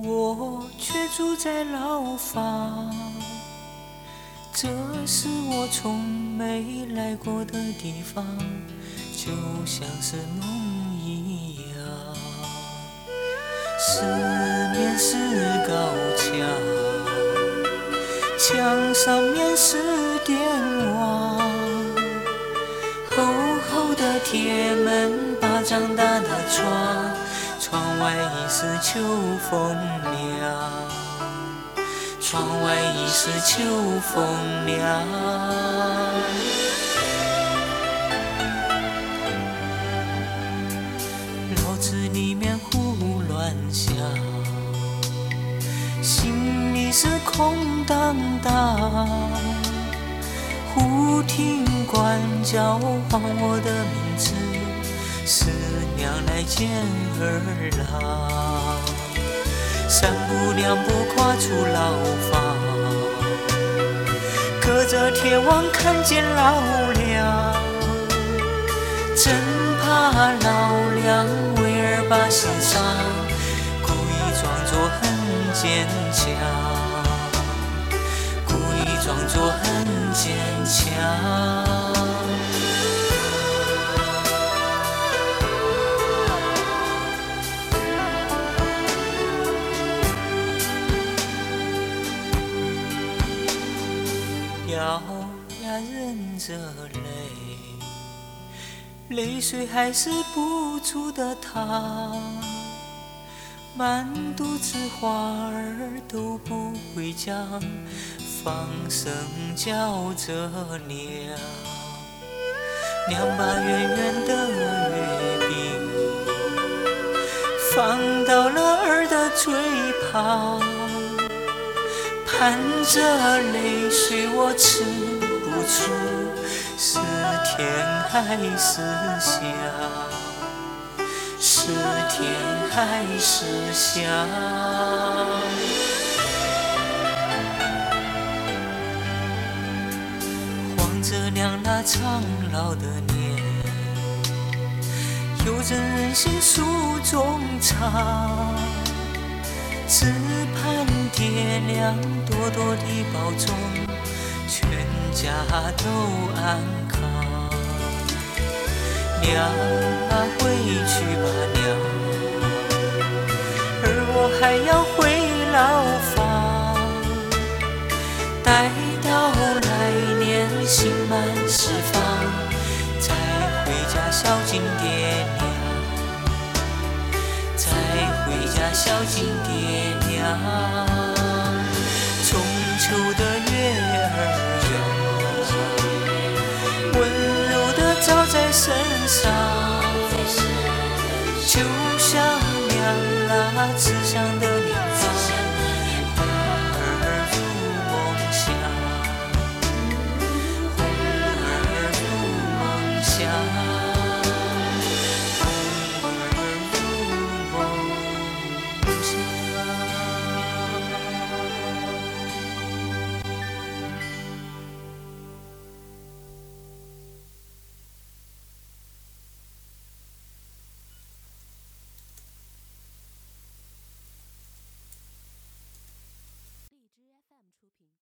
我却住在牢房。这是我从没来过的地方，就像是梦一样。四面是高墙，墙上面是电网，厚厚的铁门把长大的窗，窗外已是秋风凉。窗外已是秋风凉，脑子里面胡乱想，心里是空荡荡。忽听官叫唤我的名字，是娘来见儿郎。三步两步跨出牢房，隔着铁网看见老梁，真怕老梁为儿把心伤，故意装作很坚强，老呀忍着泪，泪水还是不住的淌，满肚子话儿都不会讲，放声叫着娘。娘把圆圆的月饼放到了儿的嘴旁。含着泪水，我吃不出是甜还是香，是甜还是香。望着娘那苍老的脸，有人忍心诉衷肠。爹娘多多的保重，全家都安康。娘啊，回去吧，娘，而我还要回牢房，待到来年心满释放，再回家孝敬爹娘。再回家孝敬爹娘，身上，就像娘那慈祥的脸频。